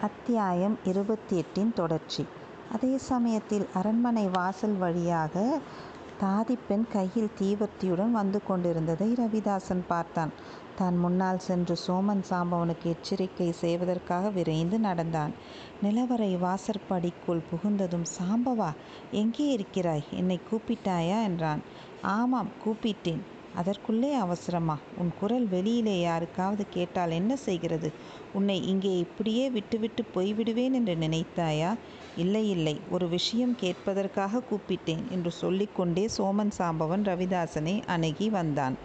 அத்தியாயம் இருபத்தி எட்டின் தொடர்ச்சி. அதே சமயத்தில் அரண்மனை வாசல் வழியாக தாதிப்பெண் கையில் தீவர்த்தியுடன் வந்து கொண்டிருந்ததை ரவிதாசன் பார்த்தான். தான் முன்னால் சென்று சோமன் சாம்பவனுக்கு எச்சரிக்கை செய்வதற்காக விரைந்து நடந்தான். நிலவரை வாசற்படிக்குள் புகுந்ததும் சாம்பவா எங்கே இருக்கிறாய்? என்னை கூப்பிட்டாயா? என்றான். ஆமாம் கூப்பிட்டேன். அதற்குள்ளே அவசரமா உன் குரல் வெளியிலே யாருக்காவது கேட்டால் என்ன செய்கிறது? உன்னை இங்கே இப்படியே விட்டுவிட்டு போய்விடுவேன் என்று நினைத்தாயா? இல்லை இல்லை ஒரு விஷயம் கேட்பதற்காக கூப்பிட்டேன் என்று சொல்லிக்கொண்டே சோமன் சாம்பவன் ரவிதாசனை அணுகி வந்தான்.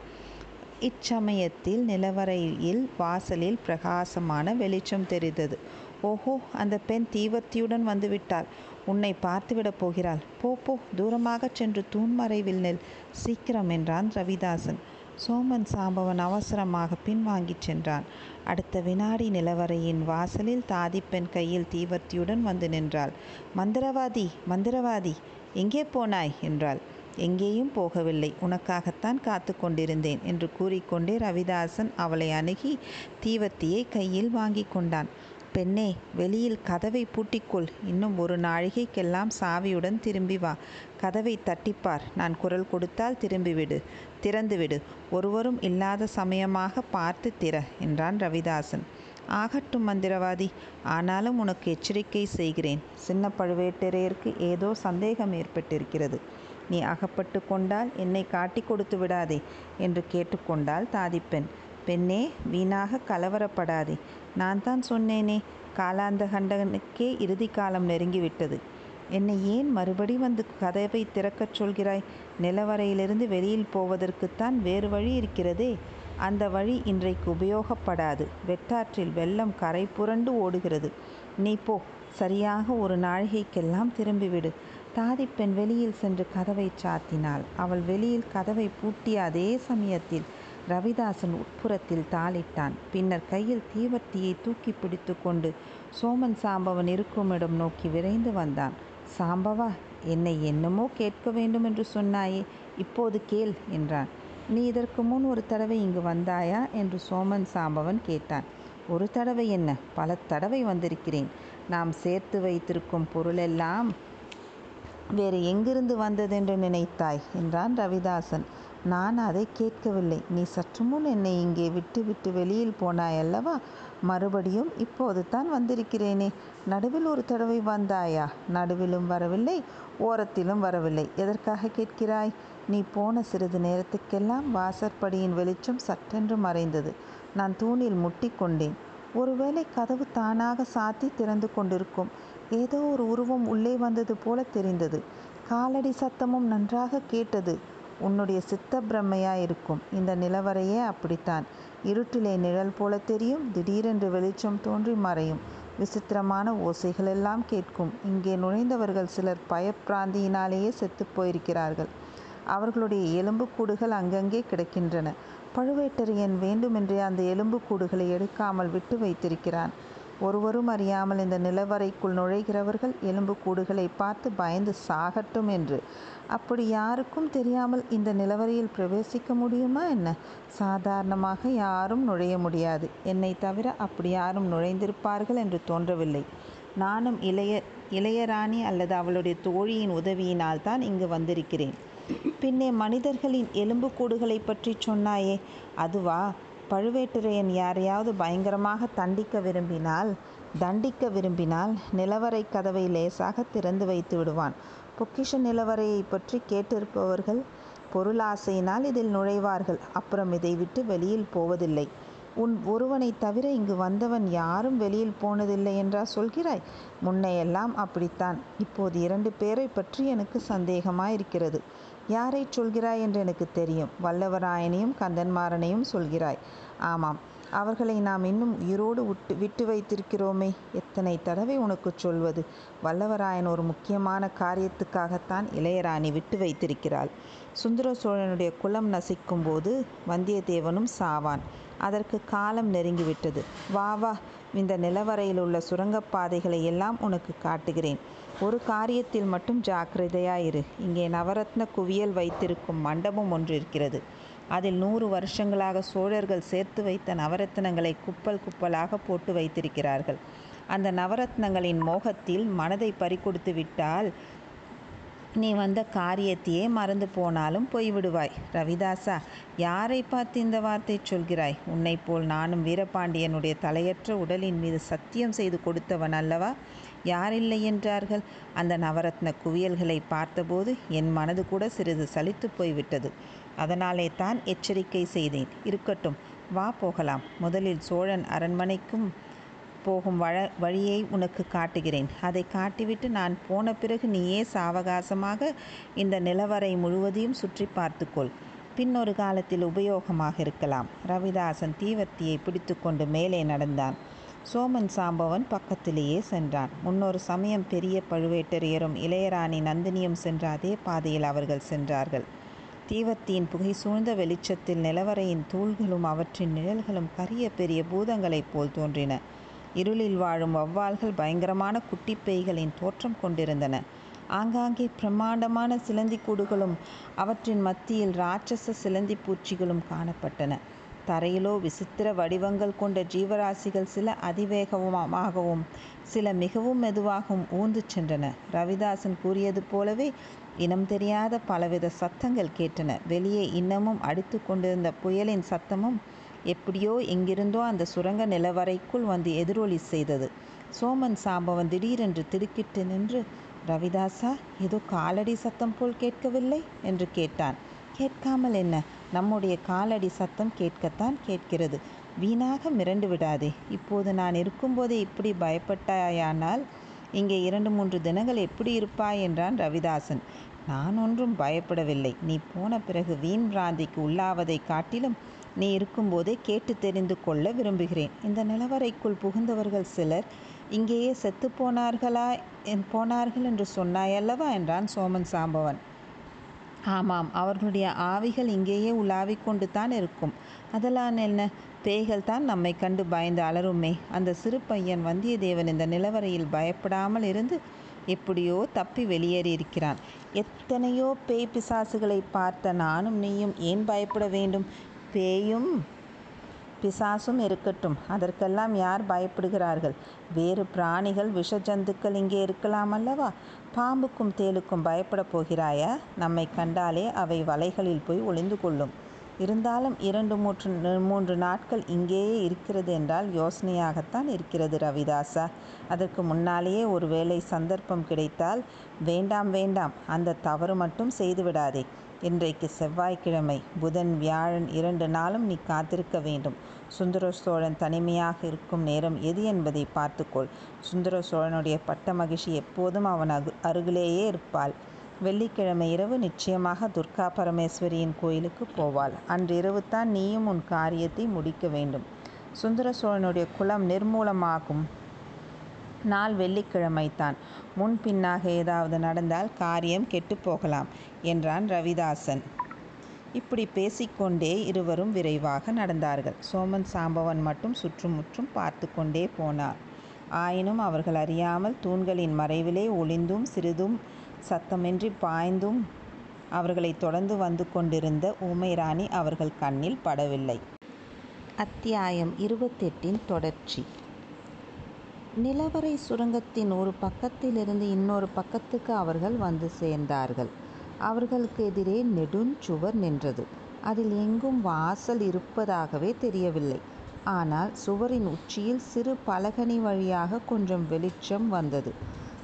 இச்சமயத்தில் நிலவரையில் வாசலில் பிரகாசமான வெளிச்சம் தெரிந்தது. ஓஹோ அந்த பெண் தீவர்த்தியுடன் வந்துவிட்டாள். உன்னை பார்த்துவிடப் போகிறாள். போ போ தூரமாகச் சென்று தூண்மறைவில் நெல். சீக்கிரம் என்றான் ரவிதாசன். சோமன் சாம்பவன் அவசரமாக பின்வாங்கிச் சென்றான். அடுத்த வினாடி நிலவரையின் வாசலில் தாதிப்பெண் கையில் தீவர்த்தியுடன் வந்து நின்றாள். மந்திரவாதி மந்திரவாதி எங்கே போனாய்? என்றாள். எங்கேயும் போகவில்லை. உனக்காகத்தான் காத்து கொண்டிருந்தேன் என்று கூறிக்கொண்டே ரவிதாசன் அவளை அணுகி தீவர்த்தியை கையில் வாங்கி கொண்டான். பெண்ணே வெளியில் கதவை பூட்டிக்கொள். இன்னும் ஒரு நாழிகைக்கெல்லாம் சாவியுடன் திரும்பி வா. கதவை தட்டிப்பார். நான் குரல் கொடுத்தால் திரும்பிவிடு. திறந்துவிடு. ஒருவரும் இல்லாத சமயமாக பார்த்து திற என்றான் ரவிதாசன். ஆகட்டும் மந்திரவாதி. ஆனாலும் உனக்கு எச்சரிக்கை செய்கிறேன். சின்ன பழுவேட்டரையருக்கு ஏதோ சந்தேகம் ஏற்பட்டிருக்கிறது. நீ அகப்பட்டு கொண்டால் என்னை காட்டி கொடுத்து விடாதே என்று கேட்டுக்கொண்டாள் தாதிப்பெண். பெண்ணே வீணாக கலவரப்படாதே. நான் தான் சொன்னேனே காலாந்த கண்டனுக்கே இறுதி காலம் நெருங்கிவிட்டது. என்னை ஏன் மறுபடி வந்து கதவை திறக்கச் சொல்கிறாய்? நிலவரையிலிருந்து வெளியில் போவதற்குத்தான் வேறு வழி இருக்கிறதே. அந்த வழி இன்றைக்கு உபயோகப்படாது. வெட்டாற்றில் வெள்ளம் கரை புரண்டு ஓடுகிறது. நீ போ சரியாக ஒரு நாழிகைக்கெல்லாம் திரும்பிவிடு. தாதிப்பெண் வெளியில் சென்று கதவை சாத்தினாள். அவள் வெளியில் கதவை பூட்டிய அதே சமயத்தில் ரவிதாசன் உட்புறத்தில் தாளிட்டான். பின்னர் கையில் தீவர்த்தியை தூக்கி பிடித்து கொண்டு சோமன் சாம்பவன் இருக்குமிடம் நோக்கி விரைந்து வந்தான். சாம்பவா என்னை என்னமோ கேட்க வேண்டும் என்று சொன்னாயே இப்போது கேள் என்றான். நீ இதற்கு முன் ஒரு தடவை இங்கு வந்தாயா? என்று சோமன் சாம்பவன் கேட்டான். ஒரு தடவை என்ன? பல தடவை வந்திருக்கிறேன். நாம் சேர்த்து வைத்திருக்கும் பொருளெல்லாம் வேறு எங்கிருந்து வந்ததென்று நினைத்தாய்? என்றான் ரவிதாசன் நான் அதை கேட்கவில்லை. நீ சற்று முன் என்னை இங்கே விட்டு விட்டு வெளியில் போனாய் அல்லவா? மறுபடியும் இப்போது தான் வந்திருக்கிறேனே. நடுவில் ஒரு தடவை வந்தாயா? நடுவிலும் வரவில்லை ஓரத்திலும் வரவில்லை. எதற்காக கேட்கிறாய்? நீ போன சிறிது நேரத்துக்கெல்லாம் வாசற்படியின் வெளிச்சம் சற்றென்று மறைந்தது. நான் தூணில் முட்டி கொண்டேன். ஒருவேளை கதவு தானாக சாத்தி திறந்து கொண்டிருக்கும். ஏதோ ஒரு உருவம் உள்ளே வந்தது போல தெரிந்தது. காலடி சத்தமும் நன்றாக கேட்டது. உன்னுடைய சித்த பிரம்மையா இருக்கும். இந்த நிலவரையே அப்படித்தான். இருட்டிலே நிழல் போல தெரியும். திடீரென்று வெளிச்சம் தோன்றி மறையும். விசித்திரமான ஓசைகளெல்லாம் கேட்கும். இங்கே நுழைந்தவர்கள் சிலர் பயப்பிராந்தியினாலேயே செத்து போயிருக்கிறார்கள். அவர்களுடைய எலும்புக்கூடுகள் அங்கங்கே கிடக்கின்றன. பழுவேட்டரையன் வேண்டுமென்றே அந்த எலும்புக்கூடுகளை எடுக்காமல் விட்டு வைத்திருக்கிறான். ஒருவரும் அறியாமல் இந்த நிலவரைக்குள் நுழைகிறவர்கள் எலும்புக்கூடுகளை பார்த்து பயந்து சாகட்டும் என்று. அப்படி யாருக்கும் தெரியாமல் இந்த நிலவரையில் பிரவேசிக்க முடியுமா என்ன? சாதாரணமாக யாரும் நுழைய முடியாது. என்னை தவிர அப்படி யாரும் நுழைந்திருப்பார்கள் என்று தோன்றவில்லை. நானும் இளைய இளையராணி அல்லது அவளுடைய தோழியின் உதவியினால் தான் இங்கு வந்திருக்கிறேன். பின்னே மனிதர்களின் எலும்புக்கூடுகளை பற்றி சொன்னாயே அதுவா? பழுவேட்டரையன் யாரையாவது பயங்கரமாக தண்டிக்க விரும்பினால் தண்டிக்க விரும்பினால் நிலவரை கதவை லேசாக திறந்து வைத்து விடுவான். பொக்கிஷ நிலவரையை பற்றி கேட்டிருப்பவர்கள் பொருளாசையினால் இதில் நுழைவார்கள். அப்புறம் இதை விட்டு வெளியில் போவதில்லை. உன் ஒருவனை தவிர இங்கு வந்தவன் யாரும் வெளியில் போனதில்லை என்றா சொல்கிறாய்? முன்னையெல்லாம் அப்படித்தான். இப்போது இரண்டு பேரை பற்றி எனக்கு சந்தேகமாயிருக்கிறது. யாரை சொல்கிறாய் என்று எனக்கு தெரியும். வல்லவராயனையும் கந்தன்மாறனையும் சொல்கிறாய். ஆமாம் அவர்களை நாம் இன்னும் உயிரோடு விட்டு விட்டு வைத்திருக்கிறோமே. எத்தனை தடவை உனக்கு சொல்வது? வல்லவராயன் ஒரு முக்கியமான காரியத்துக்காகத்தான் இளையராணி விட்டு வைத்திருக்கிறாள். சுந்தர சோழனுடைய குலம் நசிக்கும் போது வந்தியத்தேவனும் சாவான். அதற்கு காலம் நெருங்கிவிட்டது. வா வா இந்த நிலவரையில் உள்ள சுரங்கப்பாதைகளை எல்லாம் உனக்கு காட்டுகிறேன். ஒரு காரியத்தில் மட்டும் ஜாக்கிரதையாயிரு. இங்கே நவரத்ன குவியல் வைத்திருக்கும் மண்டபம் ஒன்று இருக்கிறது. அதில் நூறு வருஷங்களாக சோழர்கள் சேர்த்து வைத்த நவரத்னங்களை குப்பல் குப்பலாக போட்டு வைத்திருக்கிறார்கள். அந்த நவரத்னங்களின் மோகத்தில் மனதை பறிகொடுத்து விட்டால் நீ வந்த காரியத்தையே மறந்து போனாலும் போய்விடுவாய். ரவிதாசா யாரை பார்த்து இந்த வார்த்தை சொல்கிறாய்? உன்னைப் போல் நானும் வீரபாண்டியனுடைய தலையற்ற உடலின் மீது சத்தியம் செய்து கொடுத்தவன் அல்லவா? யாரில்லை என்றார்கள் அந்த நவரத்ன குவியல்களை பார்த்தபோது என் மனது கூட சிறிது சலித்து போய்விட்டது. அதனாலே தான் எச்சரிக்கை செய்தேன். இருக்கட்டும் வா போகலாம். முதலில் சோழன் அரண்மனைக்கும் போகும் வழ வழியை உனக்கு காட்டுகிறேன். அதை காட்டிவிட்டு நான் போன பிறகு நீயே சாவகாசமாக இந்த நிலவரை முழுவதையும் சுற்றி பார்த்துக்கொள். பின்னொரு காலத்தில் உபயோகமாக இருக்கலாம். ரவிதாசன் தீவர்த்தியை பிடித்துக்கொண்டு மேலே நடந்தான். சோமன் சாம்பவன் பக்கத்திலேயே சென்றான். முன்னொரு சமயம் பெரிய பழுவேட்டரையரும் இளையராணி நந்தினியும் சென்ற அதே பாதையில் அவர்கள் சென்றார்கள். தீவத்தியின் புகை சூழ்ந்த வெளிச்சத்தில் நிலவரையின் தூள்களும் அவற்றின் நிழல்களும் கரிய பெரிய பூதங்களைப் போல் தோன்றின. இருளில் வாழும் வௌவால்கள் பயங்கரமான குட்டிப் பேய்களின் தோற்றம் கொண்டிருந்தன. ஆங்காங்கே பிரம்மாண்டமான சிலந்தி கூடுகளும் அவற்றின் மத்தியில் ராட்சச சிலந்தி பூச்சிகளும் காணப்பட்டன. தரையிலோ விசித்திர வடிவங்கள் கொண்ட ஜீவராசிகள் சில அதிவேகமாகவும் சில மிகவும் மெதுவாகவும் ஊந்து சென்றன. ரவிதாசன் கூறியது போலவே இனம் தெரியாத பலவித சத்தங்கள் கேட்டன. வெளியே இன்னமும் அடித்து கொண்டிருந்த புயலின் சத்தமும் எப்படியோ எங்கிருந்தோ அந்த சுரங்க நிலவரைக்குள் வந்து எதிரொலி செய்தது. சோமன் சாம்பவன் திடீரென்று திடுக்கிட்டு நின்று ரவிதாசா ஏதோ காலடி சத்தம் போல் கேட்கவில்லை? என்று கேட்டான். கேட்காமல் என்ன? நம்முடைய காலடி சத்தம் கேட்கத்தான் கேட்கிறது. வீணாக மிரண்டு விடாதே. இப்போது நான் இருக்கும்போதே இப்படி பயப்பட்டாயானால் இங்கே இரண்டு மூன்று தினங்கள் எப்படி இருப்பாய் என்றான் ரவிதாசன். நான் ஒன்றும் பயப்படவில்லை. நீ போன பிறகு வீண் பிராந்திக்கு உள்ளாவதை காட்டிலும் நீ இருக்கும்போதே கேட்டு தெரிந்து கொள்ள விரும்புகிறேன். இந்த நிலவரைக்குள் புகுந்தவர்கள் சிலர் இங்கேயே செத்து போனார்களா? போனார்கள் என்று சொன்னாயல்லவா? என்றான் சோமன் சாம்பவன். ஆமாம் அவர்களுடைய ஆவிகள் இங்கேயே உலாவிக் கொண்டு தான் இருக்கும். அதெல்லாம் என்ன? பேய்கள் தான் நம்மை கண்டு பயந்து அலருமே அந்த சிறு பையன் வந்தியத்தேவன் இந்த நிலவரையில் பயப்படாமல் இருந்து எப்படியோ தப்பி வெளியேறியிருக்கிறான். எத்தனையோ பேய் பிசாசுகளை பார்த்த நானும் நீயும் ஏன் பயப்பட வேண்டும்? பேயும் பிசாசும் இருக்கட்டும். அதற்கெல்லாம் யார் பயப்படுகிறார்கள்? வேறு பிராணிகள் விஷ ஜந்துக்கள் இங்கே இருக்கலாம் அல்லவா? பாம்புக்கும் தேலுக்கும் பயப்படப் போகிறாயா? நம்மை கண்டாலே அவை வலைகளில் போய் ஒளிந்து கொள்ளும். இருந்தாலும் இரண்டு மூன்று மூன்று நாட்கள் இங்கேயே இருக்கிறது என்றால் யோசனையாகத்தான் இருக்கிறது ரவிதாசா. அதற்கு முன்னாலேயே ஒருவேளை சந்தர்ப்பம் கிடைத்தால் வேண்டாம் வேண்டாம் அந்த தவறு மட்டும் செய்துவிடாதே. இன்றைக்கு செவ்வாய்க்கிழமை. புதன் வியாழன் இரண்டு நாளும் நீ காத்திருக்க வேண்டும். சுந்தர சோழன் தனிமையாக இருக்கும் நேரம் எது என்பதை பார்த்துக்கொள். சுந்தர சோழனுடைய பட்ட மகிழ்ச்சி எப்போதும் அவன் அகு அருகிலேயே இருப்பாள். வெள்ளிக்கிழமை இரவு நிச்சயமாக துர்கா பரமேஸ்வரியின் கோயிலுக்கு போவாள். அன்று தான் நீயும் உன் காரியத்தை முடிக்க வேண்டும். சுந்தர சோழனுடைய குலம் நிர்மூலமாகும் நாள் வெள்ளிக்கிழமை தான். முன் பின்னாக ஏதாவது நடந்தால் காரியம் கெட்டுப்போகலாம் என்றான் ரவிதாசன். இப்படி பேசிக்கொண்டே இருவரும் விரைவாக நடந்தார்கள். சோமன் சாம்பவன் மட்டும் சுற்றுமுற்றும் பார்த்து கொண்டே போனார். ஆயினும் அவர்கள் அறியாமல் தூண்களின் மறைவிலே ஒளிந்தும் சிறிதும் சத்தமின்றி பாய்ந்தும் அவர்களை தொடர்ந்து வந்து கொண்டிருந்த ஊமைராணி அவர்கள் கண்ணில் படவில்லை. அத்தியாயம் இருபத்தெட்டின் தொடர்ச்சி. நிலவரை சுரங்கத்தின் ஒரு பக்கத்திலிருந்து இன்னொரு பக்கத்துக்கு அவர்கள் வந்து சேர்ந்தார்கள். அவர்களுக்கு எதிரே நெடுஞ்சுவர் நின்றது. அதில் எங்கும் வாசல் இருப்பதாகவே தெரியவில்லை. ஆனால் சுவரின் உச்சியில் சிறு பலகனி வழியாக கொஞ்சம் வெளிச்சம் வந்தது.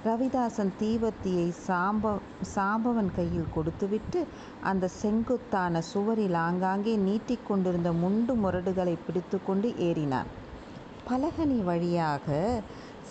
ரவிதாசன் தீவத்தியை சாம்ப சாம்பவன் கையில் கொடுத்துவிட்டு அந்த செங்குத்தான சுவரில் ஆங்காங்கே நீட்டிக்கொண்டிருந்த முண்டு முரடுகளை பிடித்துக்கொண்டு ஏறினான். பலகனி வழியாக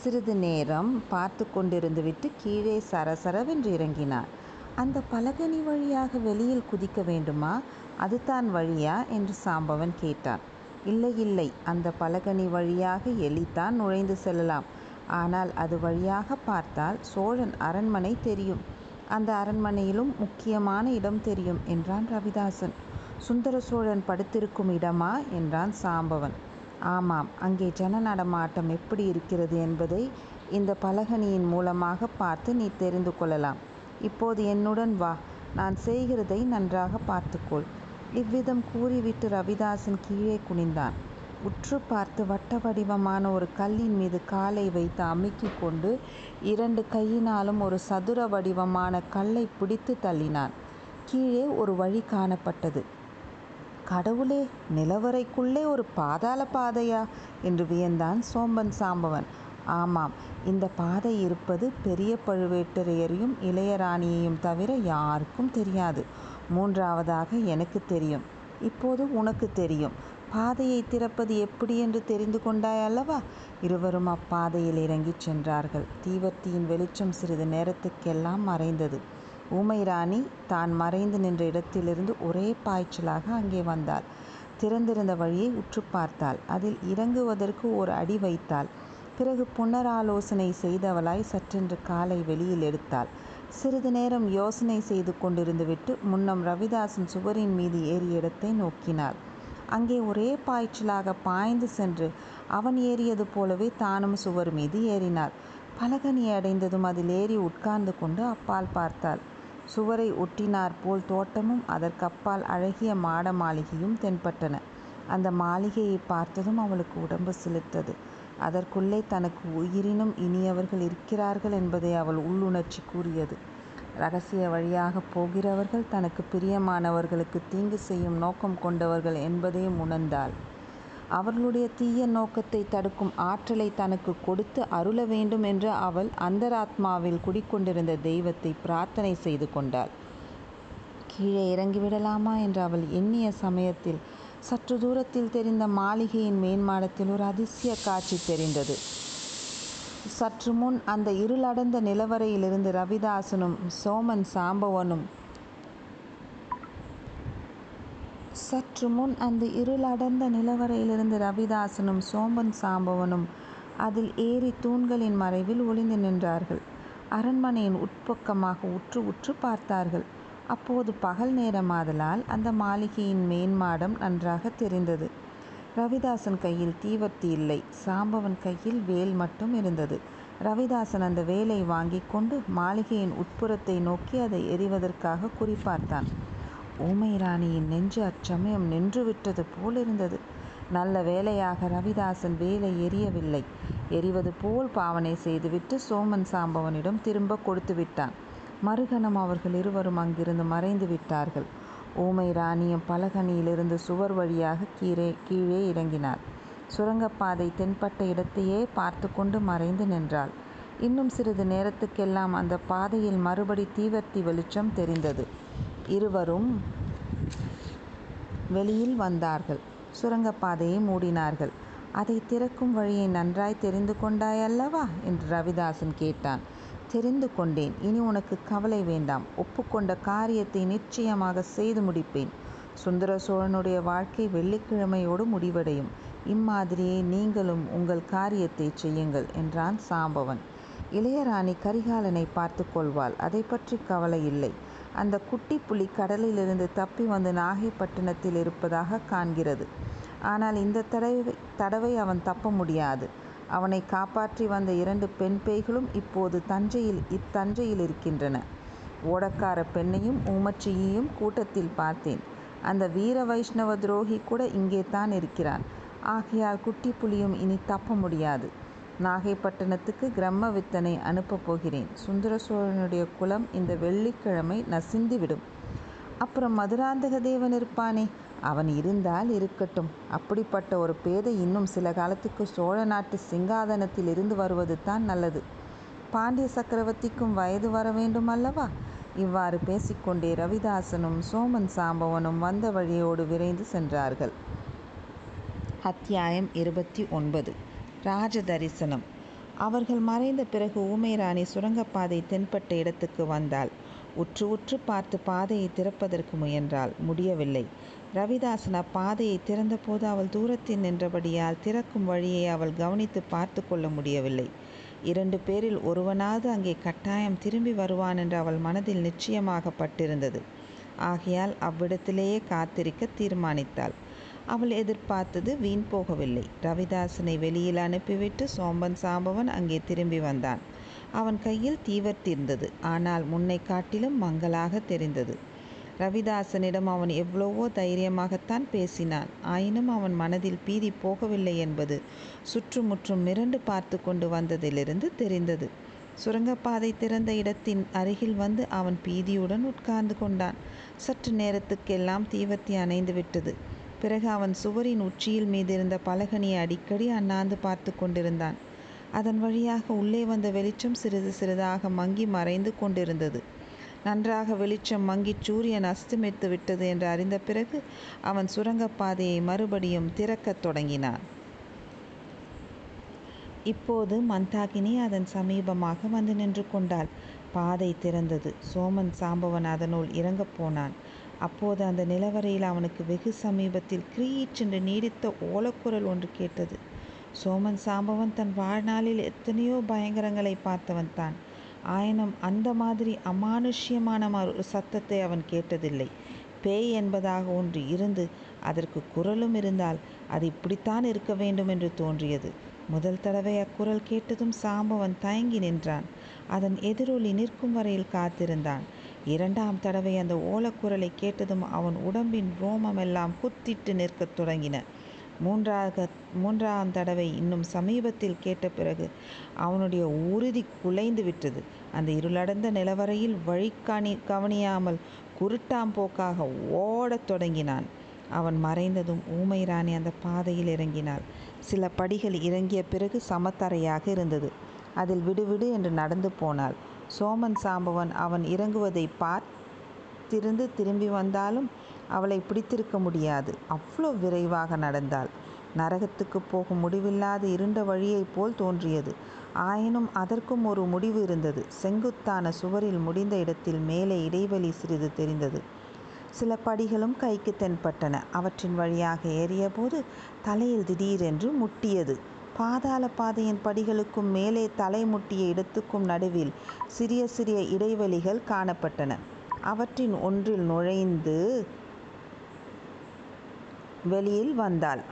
சிறிது நேரம் பார்த்து கொண்டிருந்துவிட்டு கீழே சரசரவென்று இறங்கினார் அந்த பலகனி வழியாக வெளியில் குதிக்க வேண்டுமா? அதுதான் வழியா? என்று சாம்பவன் கேட்டான். இல்லை இல்லை. அந்த பலகனி வழியாக எலிதான் நுழைந்து செல்லலாம். ஆனால் அது வழியாக பார்த்தால் சோழன் அரண்மனை தெரியும். அந்த அரண்மனையிலும் முக்கியமான இடம் தெரியும் என்றான் ரவிதாசன். சுந்தர சோழன் படுத்திருக்கும் இடமா? என்றான் சாம்பவன். ஆமாம். அங்கே ஜன நடமாட்டம் எப்படி இருக்கிறது என்பதை இந்த பலகனியின் மூலமாக பார்த்து நீ தெரிந்து கொள்ளலாம். இப்போது என்னுடன் வா. நான் செய்கிறதை நன்றாக பார்த்துக்கொள். இவ்விதம் கூறிவிட்டு ரவிதாசன் கீழே குனிந்தான். உற்று பார்த்து வட்ட வடிவமான ஒரு கல்லின் மீது காலை வைத்து அமுக்கிக் கொண்டு இரண்டு கையினாலும் ஒரு சதுர வடிவமான கல்லை பிடித்து தள்ளினான். கீழே ஒரு வழி காணப்பட்டது. கடவுளே நிலவறைக்குள்ளே ஒரு பாதாள பாதையா? என்று வியந்தான் சோம்பன் சாம்பவன். ஆமாம். இந்த பாதை இருப்பது பெரிய பழுவேட்டரையரையும் இளையராணியையும் தவிர யாருக்கும் தெரியாது. மூன்றாவதாக எனக்கு தெரியும். இப்போது உனக்கு தெரியும். பாதையை திறப்பது எப்படி என்று தெரிந்து கொண்டாய் அல்லவா? இருவரும் அப்பாதையில் இறங்கிச் சென்றார்கள். தீவர்த்தியின் வெளிச்சம் சிறிது நேரத்துக்கெல்லாம் மறைந்தது. ஊமை ராணி தான் மறைந்து நின்ற இடத்திலிருந்து ஒரே பாய்ச்சலாக அங்கே வந்தாள். திறந்திருந்த வழியை உற்று பார்த்தாள். அதில் இறங்குவதற்கு ஒரு அடி வைத்தாள். பிறகு புனராலோசனை செய்தவளாய் சற்றென்று காலை வெளியில் எடுத்தாள். சிறிது நேரம் யோசனை செய்து கொண்டிருந்துவிட்டு முன்னம் ரவிதாசன் சுவரின் மீது ஏறிய இடத்தை நோக்கினாள். அங்கே ஒரே பாய்ச்சலாக பாய்ந்து சென்று அவன் ஏறியது போலவே தானும் சுவர் மீது ஏறினாள். பலகனியை அடைந்ததும் அதில் ஏறி உட்கார்ந்து கொண்டு அப்பால் பார்த்தாள். சுவரை ஒட்டினார் போல் தோட்டமும் அதற்கப்பால் அழகிய மாட மாளிகையும் தென்பட்டன. அந்த மாளிகையை பார்த்ததும் அவளுக்கு உடம்பு சிலிர்த்தது. அதற்குள்ளே தனக்கு உயிரினும் இனியவர்கள் இருக்கிறார்கள் என்பதை அவள் உள்ளுணர்ச்சி கூறியது. ரகசிய வழியாக போகிறவர்கள் தனக்கு பிரியமானவர்களுக்கு தீங்கு செய்யும் நோக்கம் கொண்டவர்கள் என்பதையும் உணர்ந்தாள். அவர்களுடைய தீய நோக்கத்தை தடுக்கும் ஆற்றலை தனக்கு கொடுத்து அருள வேண்டும் என்று அவள் அந்தராத்மாவில் குடிக்கொண்டிருந்த தெய்வத்தை பிரார்த்தனை செய்து கொண்டாள். கீழே இறங்கிவிடலாமா என்று அவள் எண்ணிய சமயத்தில் சற்று தூரத்தில் தெரிந்த மாளிகையின் மேன்மாடத்தில் ஒரு அதிசய காட்சி தெரிந்தது. சற்று முன் அந்த இருளடர்ந்த நிலவரையிலிருந்து ரவிதாசனும் சோமன் சாம்பவனும். சற்று முன் அந்த இருளடர்ந்த நிலவரையிலிருந்து ரவிதாசனும் சோம்பன் சாம்பவனும் அதில் ஏறி தூண்களின் மறைவில் ஒளிந்து நின்றார்கள். அரண்மனையின் உட்பக்கமாக உற்று உற்று பார்த்தார்கள். அப்போது பகல் நேரமாதலால் அந்த மாளிகையின் மேன்மாடம் நன்றாக தெரிந்தது. ரவிதாசன் கையில் தீவர்த்தி இல்லை. சாம்பவன் கையில் வேல் மட்டும் இருந்தது. ரவிதாசன் அந்த வேலை வாங்கி கொண்டு மாளிகையின் உட்புறத்தை நோக்கி அதை எறிவதற்காக குறிப்பார்த்தான். ஊமை ராணியின் நெஞ்சு அச்சமயம் நின்றுவிட்டது போல் இருந்தது நல்ல வேலையாக ரவிதாசன் வேலை எரியவில்லை. எரிவது போல் பாவனை செய்துவிட்டு சோமன் சாம்பவனிடம் திரும்ப கொடுத்து விட்டான் மறுகணம் அவர்கள் இருவரும் அங்கிருந்து மறைந்து விட்டார்கள். ஊமை ராணியும் பலகனியிலிருந்து சுவர் வழியாக கீழே கீழே இறங்கினார். சுரங்கப்பாதை தென்பட்ட இடத்தையே பார்த்து கொண்டு மறைந்து நின்றாள். இன்னும் சிறிது நேரத்துக்கெல்லாம் அந்த பாதையில் மறுபடி தீவர்த்தி வெளிச்சம் தெரிந்தது. இருவரும் வெளியில் வந்தார்கள். சுரங்கப்பாதையை மூடினார்கள். அதை திறக்கும் வழியை நன்றாய் தெரிந்து கொண்டாய் அல்லவா என்று ரவிதாசன் கேட்டான். தெரிந்து கொண்டேன். இனி உனக்கு கவலை வேண்டாம். ஒப்புக்கொண்ட காரியத்தை நிச்சயமாக செய்து முடிப்பேன். சுந்தர சோழனுடைய வாழ்க்கை வெள்ளிக்கிழமையோடு முடிவடையும். இம்மாதிரியே நீங்களும் உங்கள் காரியத்தை செய்யுங்கள் என்றான் சாம்பவன். இளையராணி கரிகாலனை பார்த்து கொள்வாள். அதை பற்றி கவலை இல்லை. அந்த குட்டி புலி கடலிலிருந்து தப்பி வந்து நாகைப்பட்டினத்தில் இருப்பதாக காண்கிறது. ஆனால் இந்த தடவை தடவை அவன் தப்ப முடியாது. அவனை காப்பாற்றி வந்த இரண்டு பெண் பேய்களும் இப்போது தஞ்சையில் இத்தஞ்சையில் இருக்கின்றன. ஓடக்கார பெண்ணையும் ஊமச்சியையும் கூட்டத்தில் பார்த்தேன். அந்த வீர வைஷ்ணவ துரோகி கூட இங்கே தான் இருக்கிறான். ஆகையால் குட்டி புலியும் இனி தப்ப முடியாது. நாகைப்பட்டினத்துக்கு கிரம்ம வித்தனை அனுப்பப் போகிறேன். சுந்தர சோழனுடைய குலம் இந்த வெள்ளிக்கிழமை நசிந்துவிடும். அப்புறம் மதுராந்தக தேவன் இருப்பானே? அவன் இருந்தால் இருக்கட்டும். அப்படிப்பட்ட ஒரு பேதை இன்னும் சில காலத்துக்கு சோழ நாட்டு சிங்காதனத்தில் இருந்து வருவது தான் நல்லது. பாண்டிய சக்கரவர்த்திக்கும் வயது வர வேண்டும் அல்லவா இவ்வாறு பேசிக்கொண்டே ரவிதாசனும் சோமன் சாம்பவனும் வந்த வழியோடு விரைந்து சென்றார்கள். அத்தியாயம் இருபத்தி ஒன்பது. ராஜ தரிசனம் அவர்கள் மறைந்த பிறகு ஊமைராணி சுரங்கப்பாதை தென்பட்ட இடத்துக்கு வந்தாள். உற்று உற்று பார்த்து பாதையை திறப்பதற்கு முயன்றால் முடியவில்லை. ரவிதாசன் அப்பாதையை திறந்தபோது அவள் தூரத்தில் நின்றபடியால் திறக்கும் வழியை அவள் கவனித்து பார்த்து கொள்ள முடியவில்லை. இரண்டு பேரில் ஒருவனாவது அங்கே கட்டாயம் திரும்பி வருவான் என்று அவள் மனதில் நிச்சயமாகப்பட்டிருந்தது. ஆகையால் அவ்விடத்திலேயே காத்திருக்க தீர்மானித்தாள். அவள் எதிர்பார்த்தது வீண் போகவில்லை. ரவிதாசனை வெளியில் அனுப்பிவிட்டு சோம்பன் சாம்பவன் அங்கே திரும்பி வந்தான். அவன் கையில் தீவர்த்திருந்தது. ஆனால் முன்னை காட்டிலும் மங்கலாக தெரிந்தது. ரவிதாசனிடம் அவன் எவ்வளவோ தைரியமாகத்தான் பேசினான். ஆயினும் அவன் மனதில் பீதி போகவில்லை என்பது சுற்றுமுற்றும் மிரண்டு பார்த்து கொண்டு வந்ததிலிருந்து தெரிந்தது. சுரங்கப்பாதை திறந்த இடத்தின் அருகில் வந்து அவன் பீதியுடன் உட்கார்ந்து கொண்டான். சற்று நேரத்துக்கெல்லாம் தீவர்த்தி அணைந்து விட்டது. பிறகு அவன் சுவரின் உச்சியில் மீதிருந்த பலகனியை அடிக்கடி அண்ணாந்து பார்த்து கொண்டிருந்தான். அதன் வழியாக உள்ளே வந்த வெளிச்சம் சிறிது சிறிதாக மங்கி மறைந்து கொண்டிருந்தது. நன்றாக வெளிச்சம் மங்கி சூரியன் அஸ்தமித்து விட்டது என்று அறிந்த பிறகு அவன் சுரங்கப்பாதையை மறுபடியும் திறக்கத் தொடங்கினான். இப்போது மந்தாகினி அதன் சமீபமாக வந்து நின்று கொண்டாள். பாதை திறந்தது. சோமன் சாம்பவன் அதனுள் இறங்கப் போனான். அப்போது அந்த நிலவரையில் அவனுக்கு வெகு சமீபத்தில் கிரீச்சென்று நீடித்த ஓலக்குரல் ஒன்று கேட்டது. சோமன் சாம்பவன் தன் வாழ்நாளில் எத்தனையோ பயங்கரங்களை பார்த்தவன் தான். ஆயினும் அந்த மாதிரி அமானுஷ்யமான ஒரு சத்தத்தை அவன் கேட்டதில்லை. பேய் என்பதாக ஒன்று இருந்து அதற்கு குரலும் இருந்தால் அது இப்படித்தான் இருக்க வேண்டும் என்று தோன்றியது. முதல் தடவை அக்குரல் கேட்டதும் சாம்பவன் தயங்கி நின்றான். அதன் எதிரொலி நிற்கும் வரையில் காத்திருந்தான். இரண்டாம் தடவை அந்த ஓலக்குரலை கேட்டதும் அவன் உடம்பின் ரோமமெல்லாம் குத்திட்டு நிற்கத் தொடங்கின. மூன்றாக மூன்றாம் தடவை இன்னும் சமீபத்தில் கேட்ட பிறகு அவனுடைய உறுதி குலைந்து விட்டது. அந்த இருளடந்த நிலவரையில் வழி கணி கவனியாமல் குருட்டாம்போக்காக ஓடத் தொடங்கினான். அவன் மறைந்ததும் ஊமை ராணி அந்த பாதையில் இறங்கினாள். சில படிகள் இறங்கிய பிறகு சமத்தரையாக இருந்தது. அதில் விடுவிடு என்று நடந்து போனாள். சோமன் சாம்பவன் அவன் இறங்குவதை பார்த்திருந்து திரும்பி வந்தாலும் அவளை பிடித்திருக்க முடியாது. அவ்வளோ விரைவாக நடந்தாள். நரகத்துக்கு போகும் முடிவில்லாத இருண்ட வழியைப் போல் தோன்றியது. ஆயினும் அதற்கும் ஒரு முடிவு இருந்தது. செங்குத்தான சுவரில் முடிந்த இடத்தில் மேலே இடைவெளி சிறிது தெரிந்தது. சில படிகளும் கைக்கு தென்பட்டன. அவற்றின் வழியாக ஏறியபோது தலையில் திடீரென்று முட்டியது. பாதாள பாதையின் படிகளுக்கும் மேலே தலை முட்டிய இடத்துக்கும் நடுவில் சிறிய சிறிய இடைவெளிகள் காணப்பட்டன. அவற்றின் ஒன்றில் நுழைந்து வெளியில் வந்தாள்.